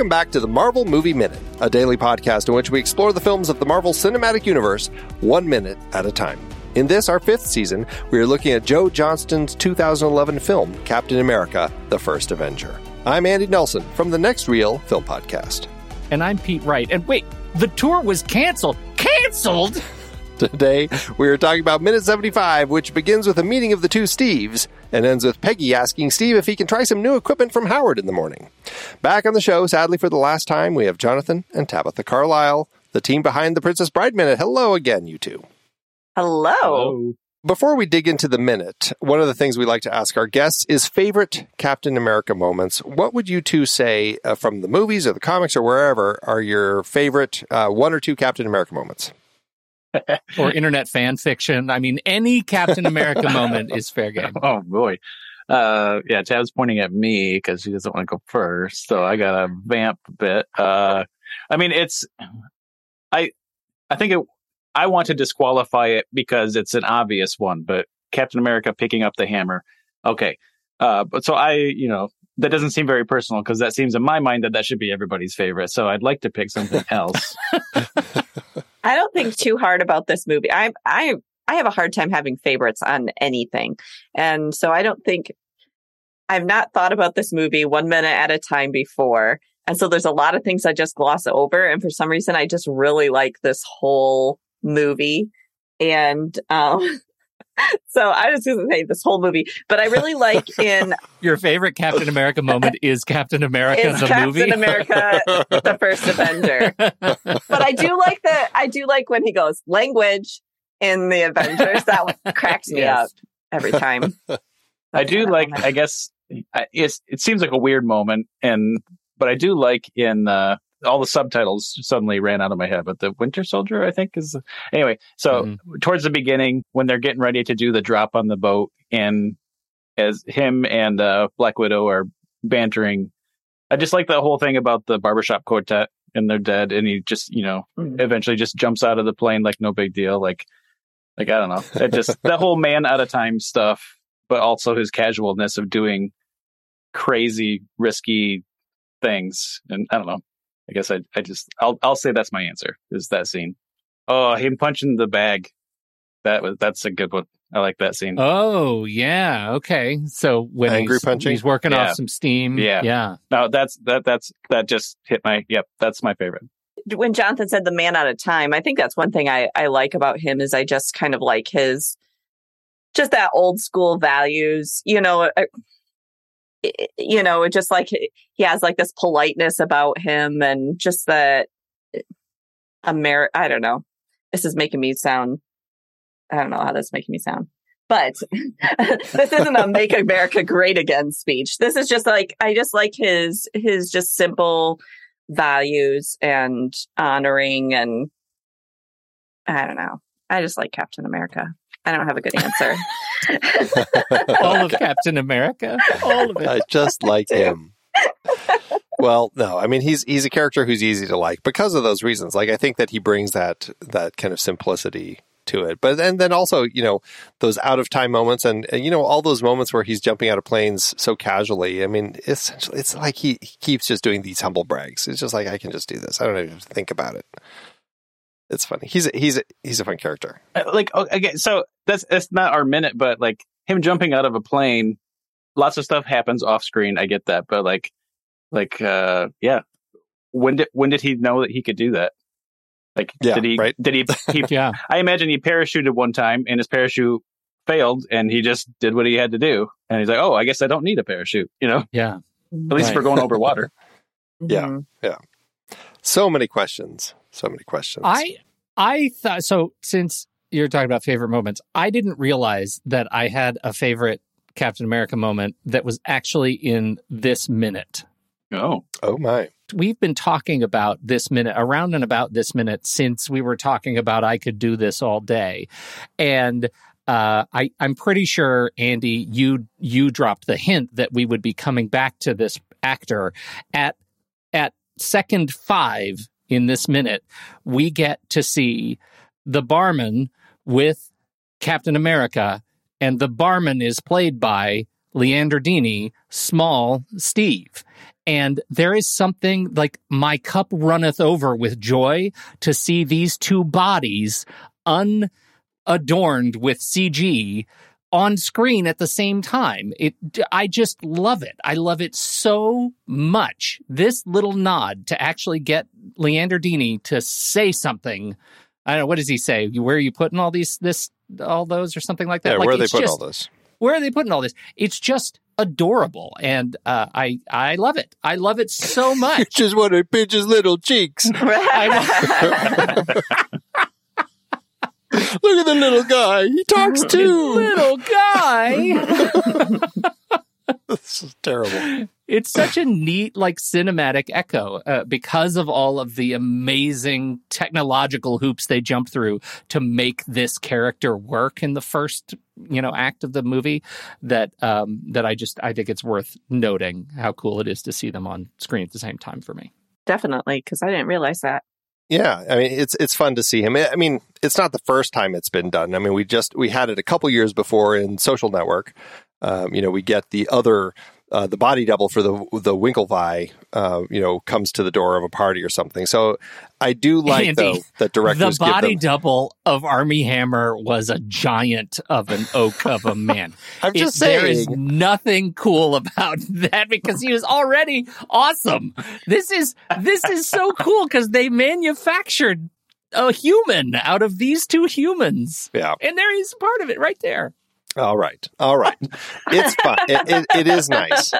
Welcome back to the Marvel Movie Minute, a daily podcast in which we explore the films of the Marvel Cinematic Universe one minute at a time. In this, our fifth season, we are looking at Joe Johnston's 2011 film, Captain America The First Avenger. I'm Andy Nelson from the Next Reel Film Podcast. And I'm Pete Wright. And wait, the tour was canceled. Canceled? Today, we are talking about Minute 75, which begins with a meeting of the two Steves and ends with Peggy asking Steve if he can try some new equipment from Howard in the morning. Back on the show, sadly for the last time, we have Jonathan and Tabitha Carlisle, the team behind the Princess Bride Minute. Hello again, you two. Hello. Hello. Before we dig into the minute, one of the things we like to ask our guests is favorite Captain America moments. What would you two say uh, from the movies or the comics or wherever are your favorite uh, one or two Captain America moments? Or internet fan fiction. I mean, any Captain America moment is fair game. Oh boy. Uh, yeah, Tab's pointing at me because he doesn't want to go first. So I got to vamp a bit. Uh, I mean, it's, I, I think it, I want to disqualify it because it's an obvious one, but Captain America picking up the hammer. Okay. Uh, but so I, you know, that doesn't seem very personal because that seems in my mind that that should be everybody's favorite. So I'd like to pick something else. I don't think too hard about this movie. I I I have a hard time having favorites on anything. And so I don't think I've not thought about this movie one minute at a time before. And so there's a lot of things I just gloss over. And for some reason, I just really like this whole movie. And, um, so I was going to say this whole movie, but I really like in Your favorite Captain America moment is Captain America is the Captain movie. America, the first Avenger. But I do like the, I do like when he goes language in the Avengers. That one cracks me Yes. up every time. I do like, I guess, it's, it seems like a weird moment, and but I do like in uh, all the subtitles suddenly ran out of my head. But the Winter Soldier, I think, is anyway. So Mhm. towards the beginning, when they're getting ready to do the drop on the boat, and as him and uh, Black Widow are bantering, I just like the whole thing about the barbershop quartet and they're dead, and he just you know eventually just jumps out of the plane like no big deal, like like I don't know, it just that whole man out of time stuff, but also his casualness of doing crazy, risky things, and I don't know. I guess I I just I'll I'll say that's my answer is that scene. Oh, him punching the bag. That was that's a good one. I like that scene. Oh, yeah. Okay. So when Angry he's, punching? he's working Yeah. off some steam. Yeah. Yeah. No, that's that that's that just hit my yep. That's my favorite. when Jonathan said the man out of time, I think that's one thing I, I like about him is I just kind of like his just that old school values, you know, you know, it just like he has like this politeness about him and just that Amer I don't know. This is making me sound I don't know how this is making me sound. But this isn't a make America great again speech. This is just like I just like his his just simple values and honoring and I don't know. I just like Captain America. I don't have a good answer. All of Captain America. All of it. I just like him. Well, no, I mean he's he's a character who's easy to like because of those reasons. Like I think that he brings that that kind of simplicity to it. But and then also, you know, those out of time moments and, and you know all those moments where he's jumping out of planes so casually. I mean, essentially it's like he, he keeps just doing these humble brags. It's just like I can just do this. I don't even have to think about it. It's funny. He's a, he's a, he's a fun character. Uh, like okay, so that's that's not our minute but like him jumping out of a plane lots of stuff happens off screen i get that but like like uh yeah when did when did he know that he could do that like Yeah, did he right. did he, he Yeah. i imagine he parachuted one time and his parachute failed and he just did what he had to do and he's like oh i guess i don't need a parachute you know Yeah. at least Right. for going over water Yeah. yeah So many questions. So many questions. I I thought so since you're talking about favorite moments, I didn't realize that I had a favorite Captain America moment that was actually in this minute. oh oh my. We've been talking about this minute around and about this minute since we were talking about I could do this all day. And uh, I, I'm pretty sure, Andy, you you dropped the hint that we would be coming back to this actor at at second five in this minute. We get to see the barman with Captain America, and the barman is played by Leander Deeny, small Steve. And there is something like my cup runneth over with joy to see these two bodies unadorned with CG on screen at the same time. It, I just love it. I love it so much. This little nod to actually get Leander Deeny to say something. I don't know. What does he say? Where are you putting all these, this, all those or something like that? Yeah, like, where are they putting just- all this? where are they putting all this? It's just adorable, and uh, I I love it. I love it so much. Just want to pinch his little cheeks. Look at the little guy. He talks too. Little guy. this is terrible. it's such a neat like cinematic echo uh, because of all of the amazing technological hoops they jumped through to make this character work in the first you know act of the movie that um that i just i think it's worth noting how cool it is to see them on screen at the same time for me Definitely, because I didn't realize that. Yeah, I mean it's it's fun to see him. I mean, it's not the first time it's been done. I mean, we just we had it a couple years before in Social Network. Um, you know, we get the other uh, the body double for the the Winklevi, uh, you know, comes to the door of a party or something. So I do like Andy, though that the directors body give them. double of Armie Hammer was a giant of an oak of a man I'm just It- there is nothing cool about that because he was already awesome. This is this is so cool because they manufactured a human out of these two humans, Yeah. and there is part of it right there. All right. All right. It's fun. It, it, it is nice.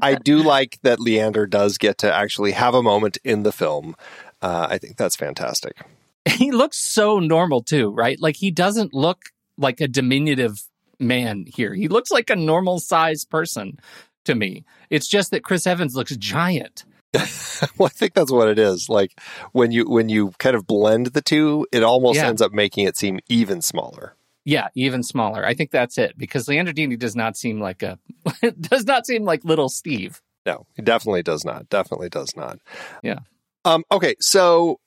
I do like that Leander does get to actually have a moment in the film. Uh, I think that's fantastic. He looks so normal too, right? Like he doesn't look like a diminutive man here. He looks like a normal sized person to me. It's just that Chris Evans looks giant. well, I think that's what it is. Like when you when you kind of blend the two, it almost Yeah. ends up making it seem even smaller. Yeah, even smaller. I think that's it because Leander Deeny does not seem like a does not seem like little Steve. No, he definitely does not. Definitely does not. Yeah. Um, okay, so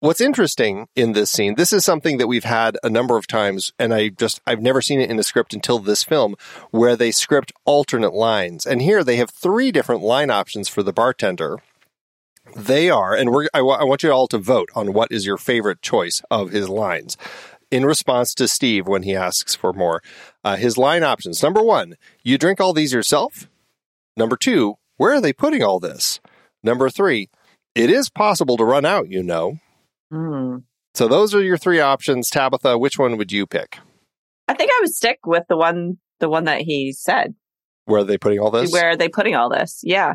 what's interesting in this scene, this is something that we've had a number of times, and I just I've never seen it in a script until this film, where they script alternate lines. And here they have three different line options for the bartender. They are, and we're I, wa- I want you all to vote on what is your favorite choice of his lines. In response to Steve when he asks for more, uh, his line options: number one, you drink all these yourself. Number two, where are they putting all this? Number three, it is possible to run out, you know. Hmm. So those are your three options. Tabitha, which one would you pick? I think I would stick with the one the one that he said. Where are they putting all this? Where are they putting all this? Yeah.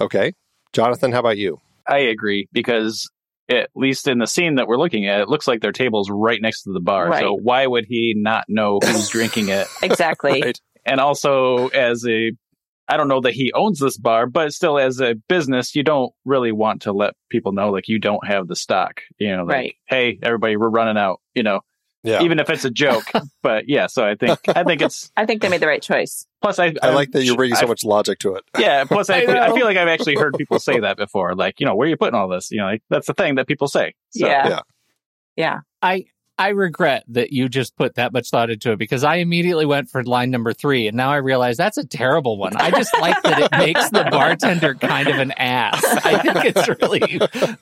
Okay. Jonathan, how about you? I agree because at least in the scene that we're looking at, it looks like their table's right next to the bar. Right. So why would he not know who's drinking it? Exactly. Right. And also, as a, I don't know that he owns this bar, but still, as a business, you don't really want to let people know like you don't have the stock. You know, like, Right. hey, everybody, we're running out. You know, Yeah. even if it's a joke. but yeah, so I think I think it's I think they made the right choice. plus I I like that you're bringing so I- much logic to it. Yeah, plus I, I feel, I feel like I've actually heard people say that before. Like, you know, where are you putting all this? You know, like that's the thing that people say. So, yeah. yeah. Yeah. I I regret that you just put that much thought into it because I immediately went for line number three, and now I realize that's a terrible one. I just like that it makes the bartender kind of an ass. I think it's really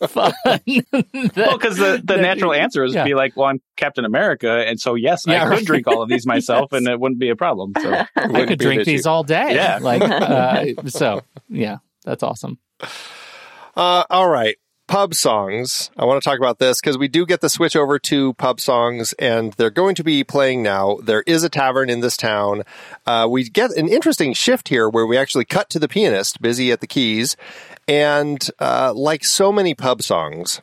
fun. that- Well, because the, the that- natural answer is yeah. be like, well, I'm Captain America, and so yes, Yeah, I could right. drink all of these myself, Yes. and it wouldn't be a problem. So I could drink these all day. Yeah. Like uh, so. Yeah, that's awesome. Uh, all right. Pub songs. I want to talk about this because we do get the switch over to pub songs, and they're going to be playing now. There is a tavern in this town. Uh, we get an interesting shift here where we actually cut to the pianist busy at the keys, and uh, like so many pub songs,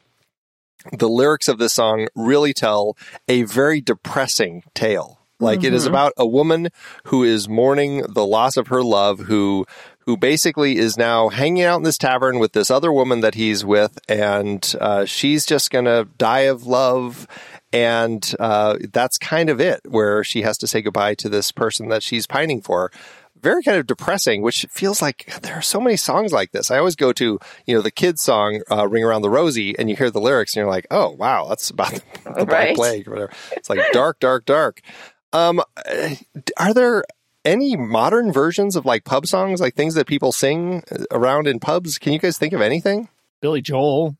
the lyrics of this song really tell a very depressing tale. Like it is Mhm. about a woman who is mourning the loss of her love, who who basically is now hanging out in this tavern with this other woman that he's with, and uh, she's just gonna die of love, and uh, that's kind of it. Where she has to say goodbye to this person that she's pining for. Very kind of depressing, which feels like there are so many songs like this. I always go to, you know, the kids' song uh, "Ring Around the Rosie," and you hear the lyrics, and you're like, "Oh, wow, that's about the, the Black Plague or whatever." It's like dark, dark, dark. Um, uh, are there any modern versions of like pub songs, like things that people sing around in pubs? Can you guys think of anything? Billy Joel.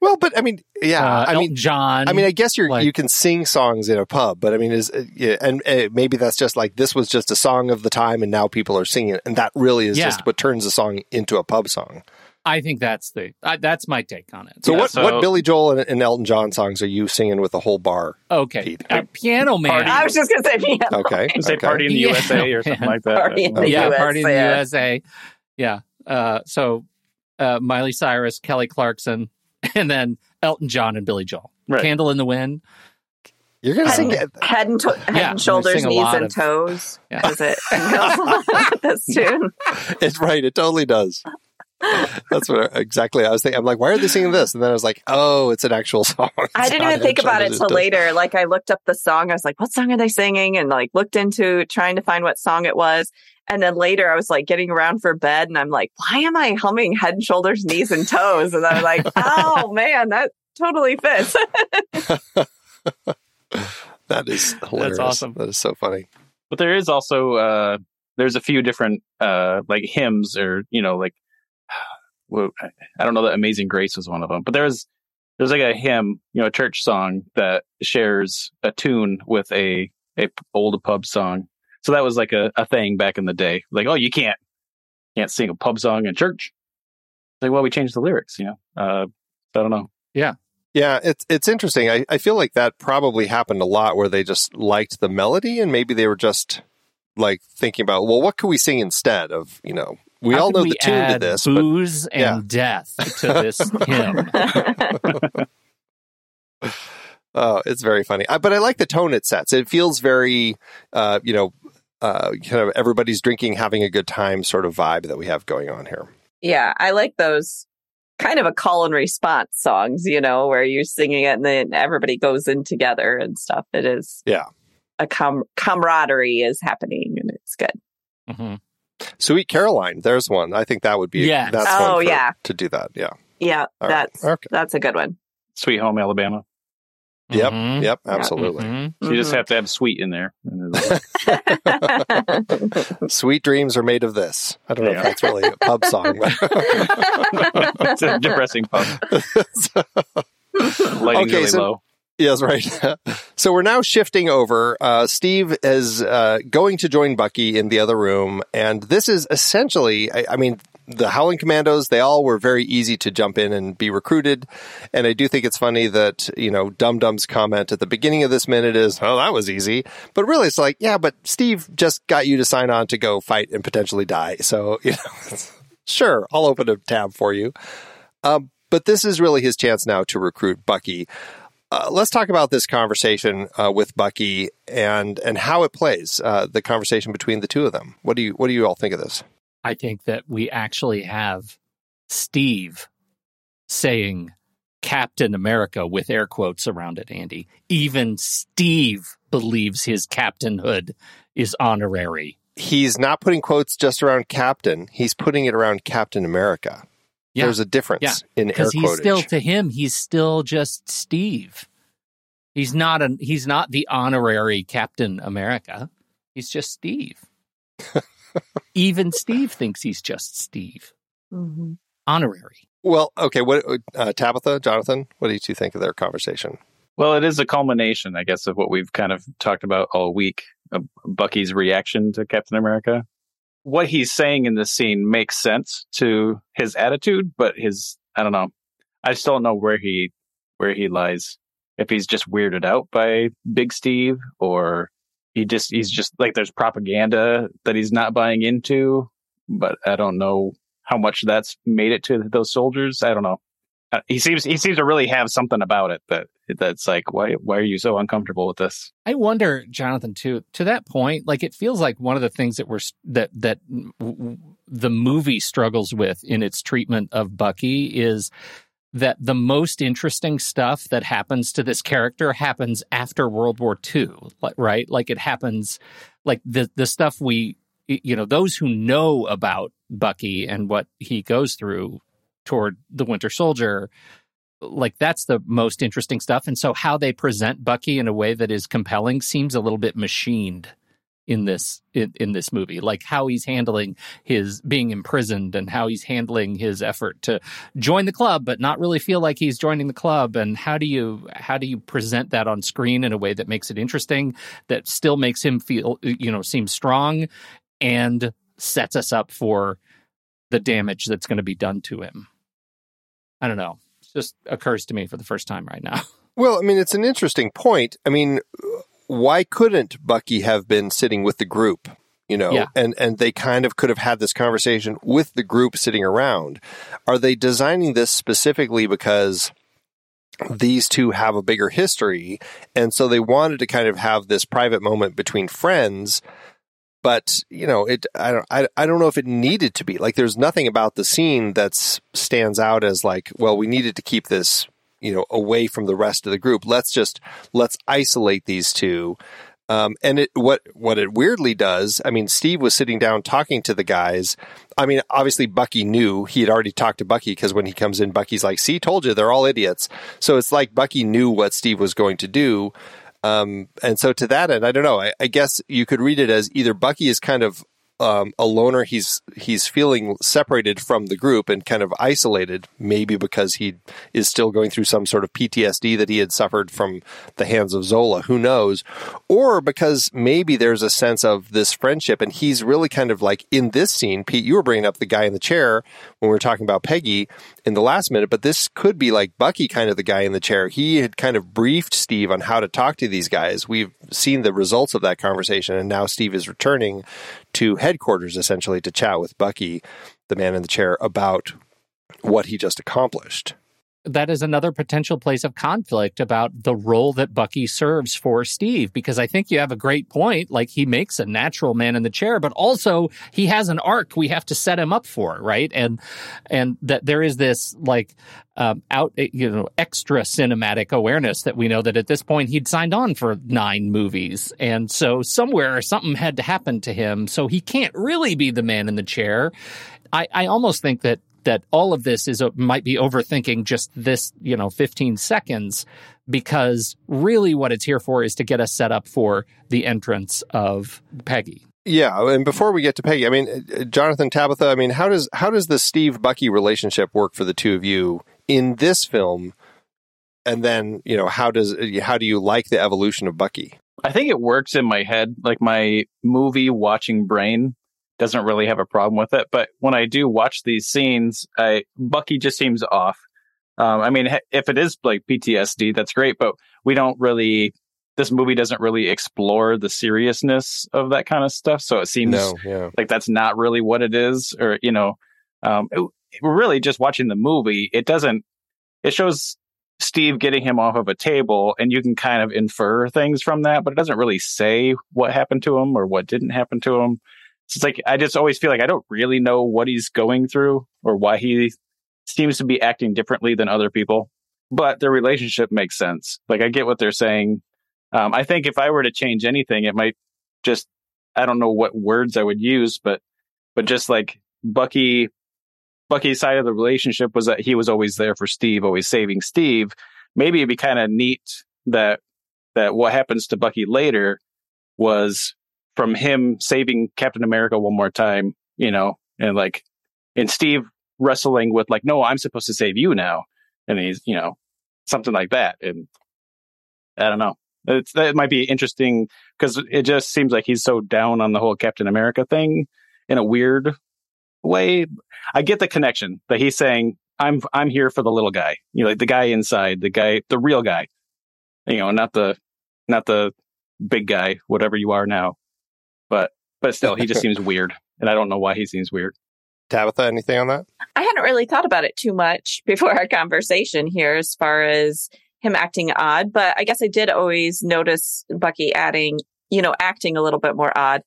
Well, but I mean, yeah, uh, I mean, John. I mean, I guess you're like- you can sing songs in a pub, but I mean, is yeah, and uh, maybe that's just like this was just a song of the time, and now people are singing it, and that really is Yeah. just what turns a song into a pub song. I think that's the uh, that's my take on it. So Yeah, what so- what Billy Joel and, and Elton John songs are you singing with the whole bar? Okay, Pete. Uh, Piano Man. Party. I was just gonna say piano. Okay, Say okay. party in the Yeah. USA or something like that. Party in the yeah, USA. Party in the USA. Yeah. Uh, so uh, Miley Cyrus, Kelly Clarkson, and then Elton John and Billy Joel. Right. Candle in the Wind. You're gonna sing it. Head and, to- head Yeah, and shoulders, knees and of- toes. Yeah. Is it goes along with this tune? It's right. It totally does. That's what exactly I was thinking. I'm like, why are they singing this? And then I was like, oh, it's an actual song. I didn't even think Head, about it Shoulders, till Toes. later. Like I looked up the song. I was like, what song are they singing? And like looked into trying to find what song it was. And then later I was like getting around for bed and I'm like, why am I humming head and shoulders, knees and toes? And I'm like, oh man, that totally fits. That is hilarious. awesome. That is so funny. But there is also uh there's a few different uh like hymns or you know like well, I- I don't know that Amazing Grace was one of them, but there's there's like a hymn, you know, a church song that shares a tune with a a old pub song. So that was like a, a thing back in the day. Like, oh, you can't can't sing a pub song in church. Like, well, we changed the lyrics, you know. Uh, I don't know. Yeah, yeah, it's it's interesting. I, I feel like that probably happened a lot where they just liked the melody and maybe they were just like thinking about, well, what could we sing instead of, you know, we How all know we the tune to add this, but booze and yeah. death to this hymn. Oh, it's very funny. I, but I like the tone it sets. It feels very, uh, you know, uh, kind of everybody's drinking, having a good time sort of vibe that we have going on here. yeah, I like those kind of a call and response songs, you know, where you're singing it and then everybody goes in together and stuff. It is Yeah. a com- camaraderie is happening and it's good. Mhm. Sweet Caroline, there's one. I think that would be Yes. that's Oh, one for- yeah. to do that. Yeah. Yeah, All right. that's Okay. that's a good one. Sweet Home Alabama. Yep. Mhm. Yep. Absolutely. Mhm. So you just Mhm. have to have sweet in there. Sweet dreams are made of this. I don't know Yeah. if that's really a pub song. But it's a depressing pub. Lighting's Okay, really so- low. Yes, right. so we're now shifting over. Uh, Steve is uh, going to join Bucky in the other room, and this is essentially, I, I mean, the Howling Commandos. They all were very easy to jump in and be recruited, and I do think it's funny that you know Dum Dum's comment at the beginning of this minute is, "Oh, that was easy," but really it's like, yeah, but Steve just got you to sign on to go fight and potentially die, so you know, sure, I'll open a tab for you. Um, but this is really his chance now to recruit Bucky. Uh, let's talk about this conversation uh, with Bucky and and how it plays uh, the conversation between the two of them. What do you what do you all think of this? I think that we actually have Steve saying Captain America with air quotes around it, Andy. Even Steve believes his captainhood is honorary. He's not putting quotes just around Captain. He's putting it around Captain America. Yeah. There's a difference Yeah. in air Because he's quotage. still to him, he's still just Steve. He's not a he's not the honorary Captain America. He's just Steve. Even Steve thinks he's just Steve. Mhm. Honorary. well, okay. What uh, Tabitha, Jonathan? What do you two think of their conversation? Well, it is a culmination, I guess, of what we've kind of talked about all week of Bucky's reaction to Captain America. What he's saying in this scene makes sense to his attitude, but his I don't know. I still don't know where he where he lies. If he's just weirded out by Big Steve or he just he's just like there's propaganda that he's not buying into, but I don't know how much that's made it to those soldiers. I don't know. Uh, he seems he seems to really have something about it that that's like why why are you so uncomfortable with this? I wonder, Jonathan, too. To that point, like it feels like one of the things that we're that that w- the movie struggles with in its treatment of Bucky is that the most interesting stuff that happens to this character happens after World War II, right? Like it happens, like the the stuff we, you know, those who know about Bucky and what he goes through toward the Winter Soldier like that's the most interesting stuff. And so how they present bucky in a way that is compelling seems a little bit machined in this in, in this movie like how he's handling his being imprisoned and how he's handling his effort to join the club but not really feel like he's joining the club. And how do you how do you present that on screen in a way that makes it interesting that still makes him feel you know seem strong and sets us up for the damage that's going to be done to him i don't know it just occurs to me for the first time right now Well, I mean, it's an interesting point. I mean, why couldn't Bucky have been sitting with the group? You know, Yeah. and and they kind of could have had this conversation with the group sitting around. Are they designing this specifically because these two have a bigger history, and so they wanted to kind of have this private moment between friends? But you know, it I don't I, I don't know if it needed to be. Like. There's nothing about the scene that's stands out as like, well, we needed to keep this you know away from the rest of the group. Let's just let's isolate these two. Um, and it what what it weirdly does i mean steve was sitting down talking to the guys. I mean obviously bucky knew he had already talked to bucky because when he comes in bucky's like see told you they're all idiots. So it's like bucky knew what steve was going to do um, and so to that end i don't know. I, I guess you could read it as either bucky is kind of um, a loner. He's he's feeling separated from the group and kind of isolated, maybe because he is still going through some sort of PTSD that he had suffered from the hands of Zola. Who knows? Or because maybe there's a sense of this friendship, and he's really kind of like in this scene. Pete, you were bringing up the guy in the chair when we were talking about Peggy in the last minute, but this could be like Bucky, kind of the guy in the chair. He had kind of briefed Steve on how to talk to these guys. We've seen the results of that conversation, and now Steve is returning to headquarters essentially to chat with Bucky, the man in the chair, about what he just accomplished. That is another potential place of conflict about the role that Bucky serves for Steve. Because I think you have a great point. Like he makes a natural man in the chair, but also he has an arc we have to set him up for, right? And and that there is this like um, out, you know, extra cinematic awareness that we know that at this point he'd signed on for nine movies, and so somewhere something had to happen to him, so he can't really be the man in the chair. I, I almost think that that all of this is uh, might be overthinking just this, you know, 15 seconds because really what it's here for is to get us set up for the entrance of Peggy. Yeah, and before we get to Peggy, I mean, uh, uh, Jonathan Tabitha, I mean, how does how does the Steve Bucky relationship work for the two of you in this film? And then, you know, how does uh, how do you like the evolution of Bucky? I think it works in my head. Like my movie watching brain doesn't really have a problem with it. But when I do watch these scenes, I Bucky just seems off. Um, I mean, if it is like PTSD, that's great. But we don't really. This movie doesn't really explore the seriousness of that kind of stuff. So it seems No, yeah. like that's not really what it is, or you know, um, it, we're really just watching the movie. It doesn't. It shows Steve getting him off of a table, and you can kind of infer things from that, but it doesn't really say what happened to him or what didn't happen to him. So it's like I just always feel like I don't really know what he's going through or why he seems to be acting differently than other people. But their relationship makes sense. Like I get what they're saying. Um, I think if I were to change anything, it might just I don't know what words I would use, but but just like Bucky Bucky's side of the relationship was that he was always there for Steve, always saving Steve. Maybe it'd be kind of neat that that what happens to Bucky later was from him saving Captain America one more time, you know, and like and Steve wrestling with like, no, I'm supposed to save you now. And he's, you know, something like that. And I don't know. It's that might be interesting because it just seems like he's so down on the whole Captain America thing in a weird way. I get the connection that he's saying, I'm I'm here for the little guy. You know, like the guy inside, the guy the real guy. You know, not the not the big guy, whatever you are now. But but still he just seems weird. And I don't know why he seems weird. Tabitha, anything on that? I hadn't really thought about it too much before our conversation here as far as him acting odd, but I guess I did always notice Bucky adding, you know, acting a little bit more odd.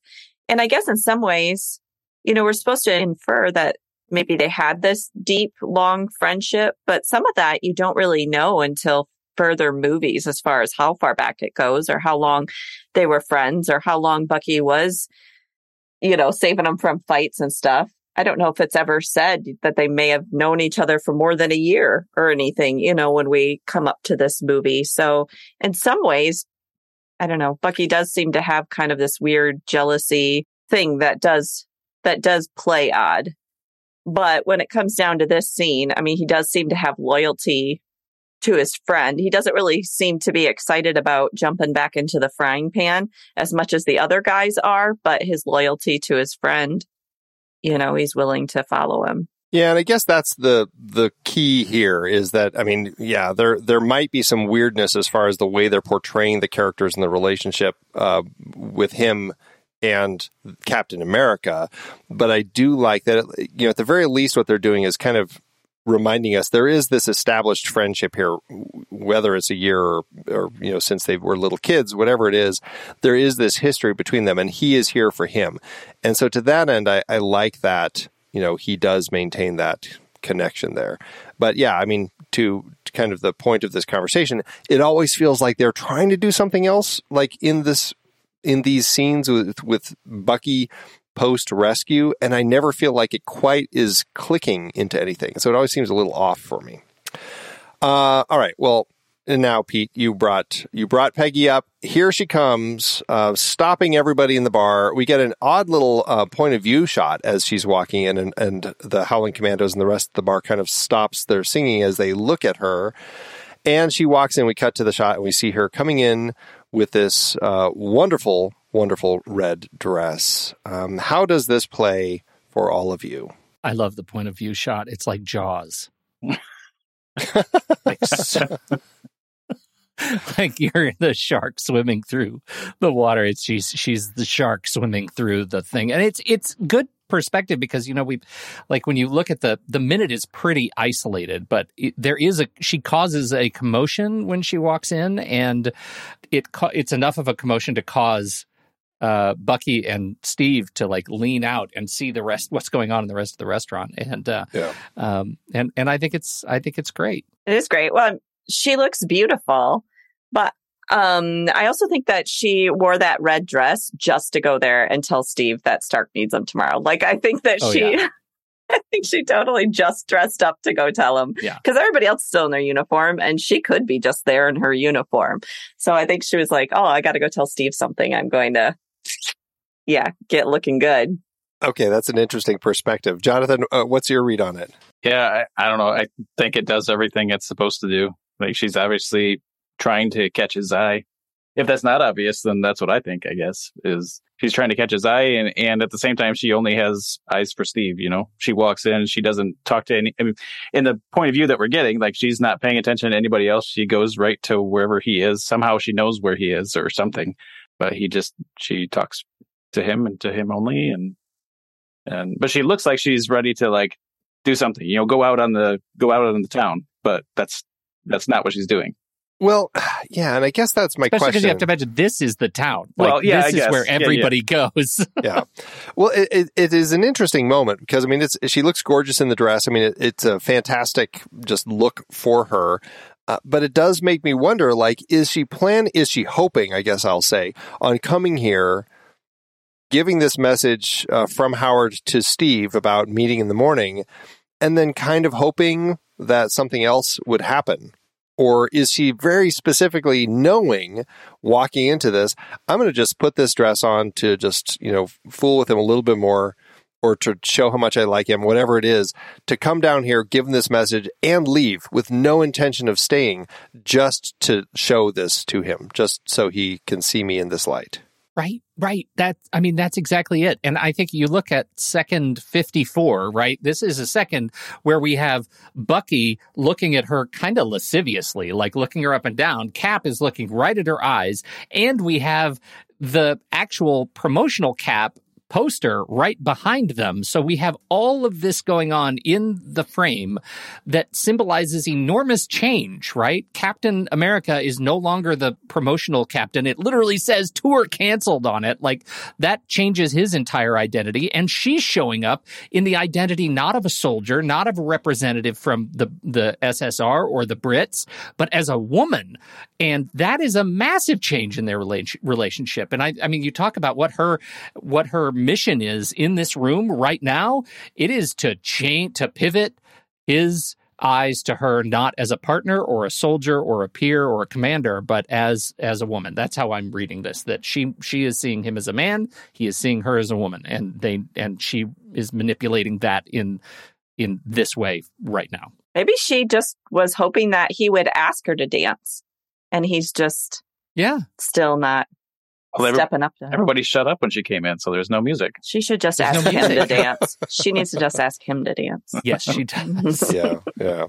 And I guess in some ways, you know, we're supposed to infer that maybe they had this deep, long friendship, but some of that you don't really know until further movies as far as how far back it goes or how long they were friends or how long Bucky was, you know, saving them from fights and stuff. I don't know if it's ever said that they may have known each other for more than a year or anything, you know, when we come up to this movie. So in some ways, I don't know. Bucky does seem to have kind of this weird jealousy thing that does that does play odd. But when it comes down to this scene, I mean, he does seem to have loyalty to his friend. He doesn't really seem to be excited about jumping back into the frying pan as much as the other guys are, but his loyalty to his friend, you know, he's willing to follow him. Yeah, and I guess that's the the key here is that I mean, yeah, there there might be some weirdness as far as the way they're portraying the characters and the relationship uh, with him and Captain America, but I do like that. You know, at the very least, what they're doing is kind of reminding us there is this established friendship here, whether it's a year or, or, you know since they were little kids, whatever it is. There is this history between them, and he is here for him. And so, to that end, I, I like that. You know, he does maintain that connection there. But yeah, I mean, to, to kind of the point of this conversation, it always feels like they're trying to do something else, like in this in these scenes with with Bucky post rescue, and I never feel like it quite is clicking into anything. So it always seems a little off for me. Uh, all right, well, and now Pete, you brought you brought Peggy up. Here she comes, uh, stopping everybody in the bar. We get an odd little uh, point of view shot as she's walking in, and, and the Howling Commandos and the rest of the bar kind of stops their singing as they look at her. And she walks in. We cut to the shot, and we see her coming in with this uh, wonderful wonderful red dress. Um, how does this play for all of you? I love the point of view shot. It's like Jaws. like, so, like you're the shark swimming through the water. It's she's she's the shark swimming through the thing, and it's it's good perspective because you know we like when you look at the the minute is pretty isolated but it, there is a she causes a commotion when she walks in and it it's enough of a commotion to cause uh, Bucky and Steve to like lean out and see the rest, what's going on in the rest of the restaurant, and uh, yeah, um, and and I think it's I think it's great. It is great. Well, she looks beautiful, but um, I also think that she wore that red dress just to go there and tell Steve that Stark needs him tomorrow. Like I think that oh, she. Yeah. I think she totally just dressed up to go tell him. Yeah. Because everybody else is still in their uniform and she could be just there in her uniform. So I think she was like, oh, I got to go tell Steve something. I'm going to yeah, get looking good. Okay, that's an interesting perspective. Jonathan, uh, what's your read on it? Yeah, I, I, don't know. I think it does everything it's supposed to do. Like she's obviously trying to catch his eye. If that's not obvious, then that's what I think, I guess, is she's trying to catch his eye and, and at the same time she only has eyes for Steve, you know. She walks in, she doesn't talk to any I mean, in the point of view that we're getting, like she's not paying attention to anybody else. She goes right to wherever he is. Somehow she knows where he is or something. But he just she talks to him and to him only and and but she looks like she's ready to like do something you know go out on the go out in the town but that's that's not what she's doing. Well yeah and i guess that's my Especially question because you have to imagine this is the town. Like, well yeah this is where everybody yeah, yeah. goes. Yeah. Well it, it, it is an interesting moment because i mean it's she looks gorgeous in the dress. I mean it, it's a fantastic just look for her uh, but it does make me wonder like is she plan is she hoping i guess i'll say on coming here giving this message uh, from Howard to Steve about meeting in the morning, and then kind of hoping that something else would happen? Or is she very specifically knowing walking into this, I'm going to just put this dress on to just, you know, fool with him a little bit more or to show how much I like him, whatever it is, to come down here, give him this message, and leave with no intention of staying, just to show this to him, just so he can see me in this light. Right, right. That I mean, that's exactly it. And I think you look at second 54, right? This is a second where we have Bucky looking at her kind of lasciviously, like looking her up and down. Cap is looking right at her eyes. And we have the actual promotional cap poster right behind them. So we have all of this going on in the frame that symbolizes enormous change, right? Captain America is no longer the promotional captain. It literally says tour canceled on it. Like that changes his entire identity. And she's showing up in the identity not of a soldier, not of a representative from the, the SSR or the Brits, but as a woman. And that is a massive change in their relationship. And I, I mean, you talk about what her, what her mission is in this room right now. It is to change, to pivot his eyes to her not as a partner or a soldier or a peer or a commander but as as a woman that's how i'm reading this that she she is seeing him as a man he is seeing her as a woman and they and she is manipulating that in in this way right now Maybe she just was hoping that he would ask her to dance, and he's just yeah still not Well, every- stepping up to her. everybody shut up when she came in, so there's no music. She should just There's ask no him to dance. She needs to just ask him to dance. yes she does yeah, yeah.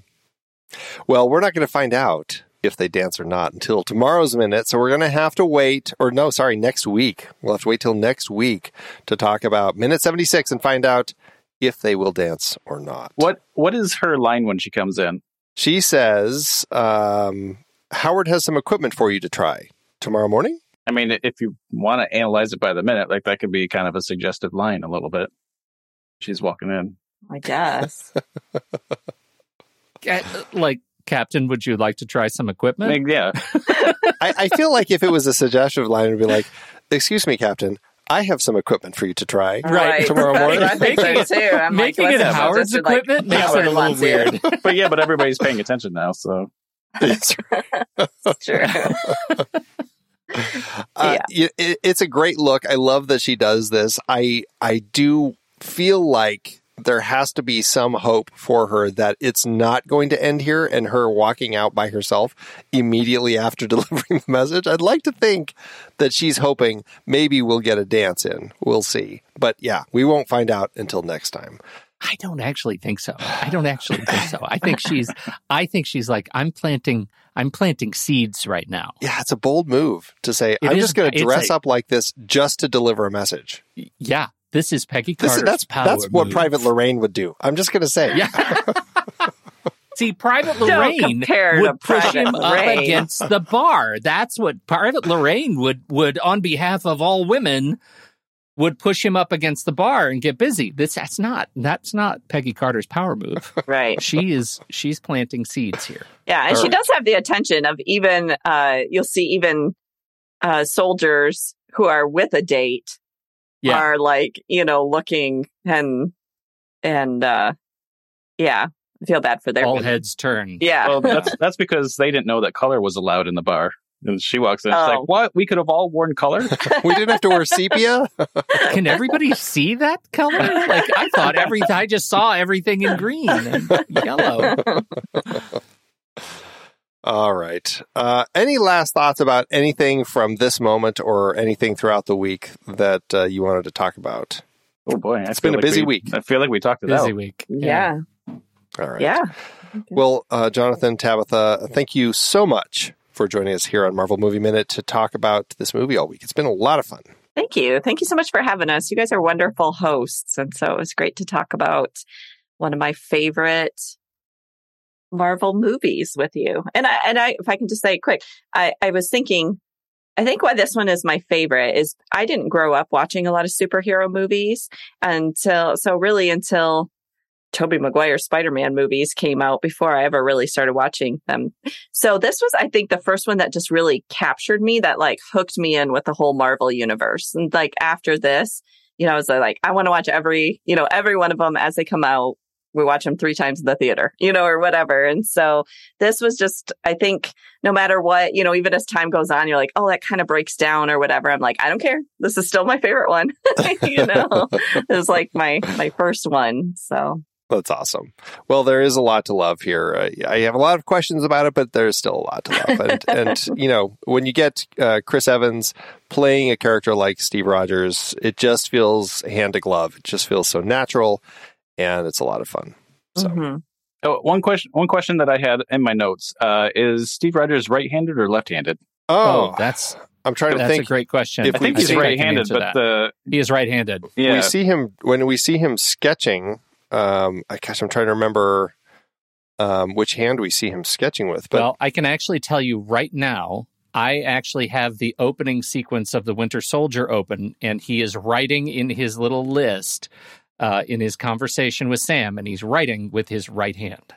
Well, we're not going to find out if they dance or not until tomorrow's minute. So we're going to have to wait, or no, sorry, next week. We'll have to wait till next week to talk about minute 76 and find out if they will dance or not. What What is her line when she comes in? She says, um, Howard has some equipment for you to try tomorrow morning. I mean, if you want to analyze it by the minute, like that could be kind of a suggestive line a little bit. She's walking in. I guess. Uh, like captain would you like to try some equipment Like, yeah, I, I feel like if it was a suggestive line, it'd be like, Excuse me, Captain, I have some equipment for you to try. Right. Tomorrow morning. I think Making so too. I'm like, making it listen, howard's just like, equipment makes it a little wants it. weird but yeah, but everybody's paying attention now. So It's True. Uh, Yeah. it, it's a great look. I love that she does this. I I do feel like there has to be some hope for her that it's not going to end here and her walking out by herself immediately after delivering the message. I'd like to think that she's hoping maybe we'll get a dance in. We'll see. But yeah, we won't find out until next time. I don't actually think so. I don't actually think so. I think she's I think she's like I'm planting I'm planting seeds right now. Yeah, it's a bold move to say, It I'm is- just going to dress a- up like this just to deliver a message. Yeah, this is Peggy This Carter's is, that's power that's what move. Private Lorraine would do. I'm just going to say. Yeah. See, Private Lorraine would push Private him up Lorraine. against the bar. That's what Private Lorraine would would on behalf of all women would push him up against the bar and get busy. This that's not that's not Peggy Carter's power move. Right. She is she's planting seeds here. Yeah, and All she does have the attention of even uh you'll see even uh soldiers who are with a date Yeah. are like, you know, looking and and uh yeah, I feel bad for their all heads turn. Yeah. well, that's that's because they didn't know that color was allowed in the bar. And she walks in, she's Oh. like, "What? We could have all worn color." we didn't have to wear sepia. Can everybody see that color? Like I thought every I just saw everything in green and yellow. All right. Uh, any last thoughts about anything from this moment or anything throughout the week that uh, you wanted to talk about? Oh boy, I It's feel been a like busy we- week. I feel like we talked about it Busy out. week. yeah. All right. Yeah. Well, uh, Jonathan, Tabitha, thank you so much for joining us here on Marvel Movie Minute to talk about this movie all week. It's been a lot of fun. Thank you. Thank you so much for having us. You guys are wonderful hosts. And so it was great to talk about one of my favorite Marvel movies with you. And I, and I, if I can just say quick, I, I was thinking, I think why this one is my favorite is I didn't grow up watching a lot of superhero movies until, so really until Tobey Maguire Spider-Man movies came out before I ever really started watching them. So this was, I think, the first one that just really captured me, that like hooked me in with the whole Marvel universe. And like after this, you know, I was like, I want to watch every, you know, every one of them as they come out. We watch them three times in the theater, you know, or whatever. And so this was just, I think, no matter what, you know, even as time goes on, you're like, oh, that kind of breaks down or whatever. I'm like, I don't care. This is still my favorite one. you know, it was like my my first one. So That's awesome. Well, there is a lot to love here. Uh, I have a lot of questions about it, but there's still a lot to love. And, and you know, when you get uh, Chris Evans playing a character like Steve Rogers, it just feels hand to glove. It just feels so natural, and it's a lot of fun. So, mhm. Oh, one question. One question that I had in my notes uh, is: Steve Rogers right-handed or left-handed? oh, Oh, that's I'm trying to that's think. a great question. if I think we- he's I think I can right-handed, but the he is right-handed. yeah, We see him when we see him sketching. Um, I guess I'm trying to remember um, which hand we see him sketching with. But well, I can actually tell you right now. I actually have the opening sequence of the Winter Soldier open, and he is writing in his little list uh, in his conversation with Sam, and he's writing with his right hand.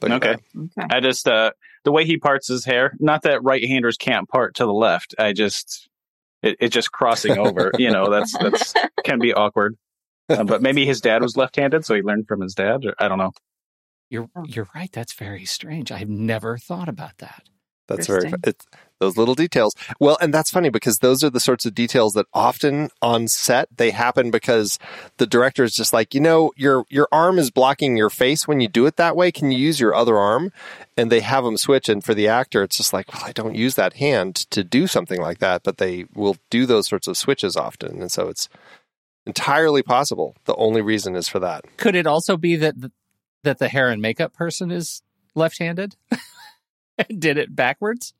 look okay. okay. I just uh, the way he parts his hair. Not that right-handers can't part to the left. I just it, it just crossing over. you know, that's that's can be awkward. Uh, but maybe his dad was left-handed, so he learned from his dad. Or, I don't know. You're Oh. you're right. That's very strange. I've never thought about that. That's very it's those little details. Well, and that's funny because those are the sorts of details that often on set they happen because the director is just like, you know, your your arm is blocking your face when you do it that way. Can you use your other arm? And they have them switch. And for the actor, it's just like, well, I don't use that hand to do something like that, but they will do those sorts of switches often, and so it's entirely possible. The only reason is for that. Could it also be that the, that the hair and makeup person is left-handed and did it backwards?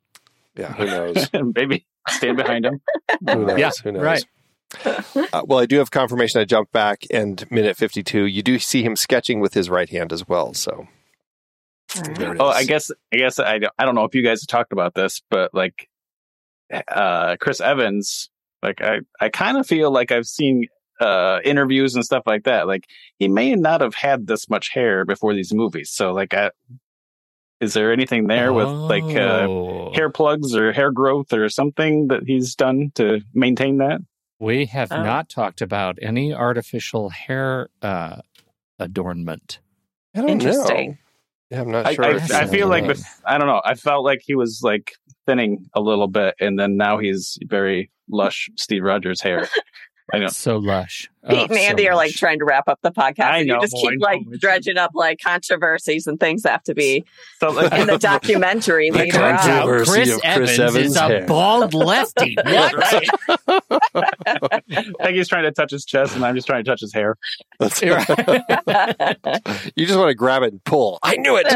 Yeah, who knows? Maybe stand behind him. Who knows? Yeah, Who knows? right. Uh, well, I do have confirmation. I jumped back, and minute fifty-two, you do see him sketching with his right hand as well. So there it Oh. I guess I guess I don't, I don't know if you guys have talked about this, but like uh Chris Evans, like I I kind of feel like I've seen uh interviews and stuff like that. Like he may not have had this much hair before these movies. So like I is there anything there with like uh Oh. hair plugs or hair growth or something that he's done to maintain that? We have Oh. not talked about any artificial hair uh, adornment. I don't Interesting. know. Yeah, I'm not I, sure. I, if- I feel like Fascinating. I don't know. I felt like he was like thinning a little bit, and then now he's very lush Steve Rogers hair. I know. So lush. Pete Oh, and so Andy are like lush. trying to wrap up the podcast. I and know, you just I keep know. like dredging up like controversies and things that have to be So like, in the documentary The later on. Controversy Chris, of Chris Evans, Evans' is a bald lefty. What? like he's trying to touch his chest, and I'm just trying to touch his hair. That's- Right. you just want to grab it and pull. I knew it.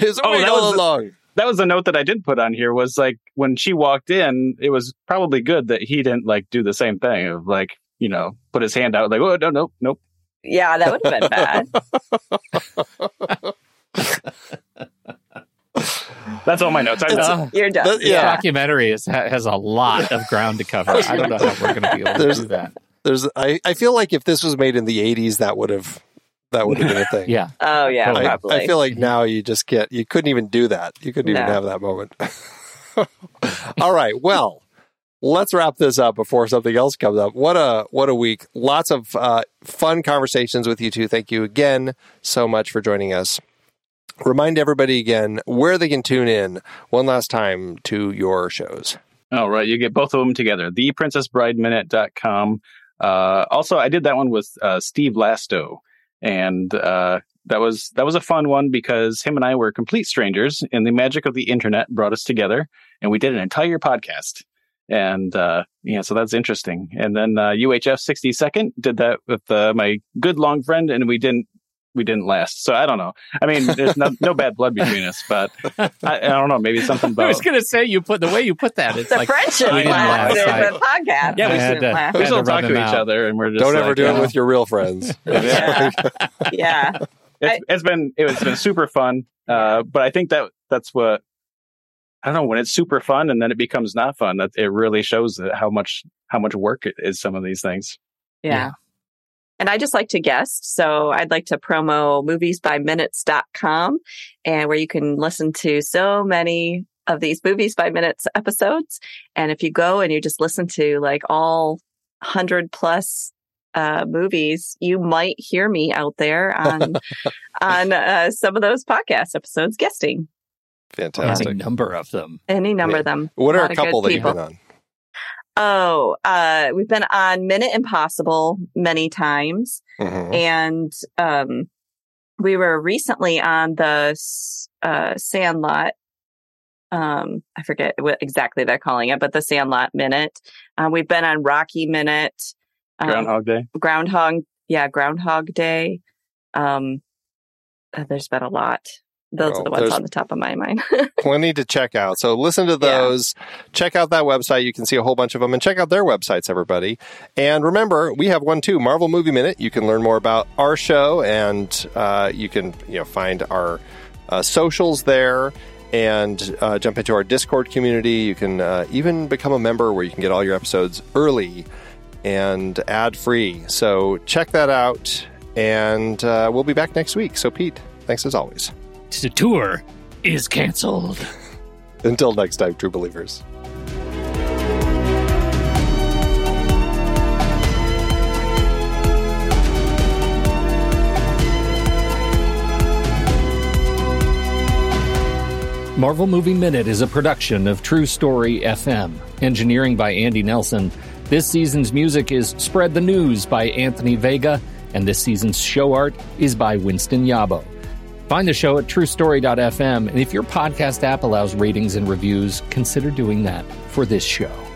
His Oh, way that all was- along. That was the note that I did put on here. Was like when she walked in, it was probably good that he didn't like do the same thing of like you know put his hand out like oh no no nope. yeah, that would have been bad. That's all my notes. I, Uh, You're done. That- the yeah. documentary is, has a lot of ground to cover. I don't know how we're going to be able to There's- do that. There's. I, I feel like if this was made in the '80s, that would have that would have been a thing. Yeah. Oh yeah, I- I. I feel like now you just get you couldn't even do that. You couldn't even have that moment. All right. Well, let's wrap this up before something else comes up. What a what a week. Lots of uh, fun conversations with you two. Thank you again so much for joining us. Remind everybody again where they can tune in one last time to your shows. All right, you get both of them together. ThePrincessBrideMinute.com. Uh, also, I did that one with uh, Steve Lasto, and uh, that was that was a fun one because him and I were complete strangers, and the magic of the internet brought us together, and we did an entire podcast. And uh, yeah, so that's interesting. And then uh, UHF 62nd did that with uh, my good long friend, and we didn't we didn't last. So I don't know. I mean, there's no, no bad blood between us, but I, I don't know. Maybe something I was going to say you put the way you put that. It's the like friendship we didn't lasted last. the podcast. Yeah, we didn't had to- last. we still talk to each out. other, and we're just Don't ever do you it know, with your real friends. Yeah. yeah. It's, it's been it's been super fun, uh, but I think that that's what I don't know when it's super fun and then it becomes not fun. That it really shows that how much how much work it is some of these things. Yeah. Yeah. And I just like to guest. So I'd like to promo moviesbyminutes.com and where you can listen to so many of these movies by minutes episodes. And if you go and you just listen to like all hundred plus uh, movies, you might hear me out there on, on uh, some of those podcast episodes guesting any Fantastic. number of them. any number Yeah. of them. What are lot a couple that you've been on? Oh, uh, we've been on Minute Impossible many times. Mhm. and um, we were recently on the s- uh, Sandlot. Um, I forget what exactly they're calling it, but the Sandlot Minute. Uh, we've been on Rocky Minute, um, Groundhog Day. Groundhog, yeah, Groundhog Day. Um, uh, there's been a lot. Those Well, are the ones on the top of my mind. plenty to check out. So listen to Yeah. those. Check out that website. You can see a whole bunch of them and check out their websites, everybody. And remember, we have one too, Marvel Movie Minute. You can learn more about our show and uh, you can you know find our uh, socials there and uh, jump into our Discord community. You can uh, even become a member where you can get all your episodes early and ad free. So check that out. And uh, we'll be back next week. So, Pete, thanks as always. The tour is canceled. Until next time, true believers. Marvel Movie Minute is a production of True Story FM, engineering by Andy Nelson. This season's music is Spread the News by Anthony Vega, and this season's show art is by Winston Yabo. Find the show at truestory.fm, and if your podcast app allows ratings and reviews, consider doing that for this show.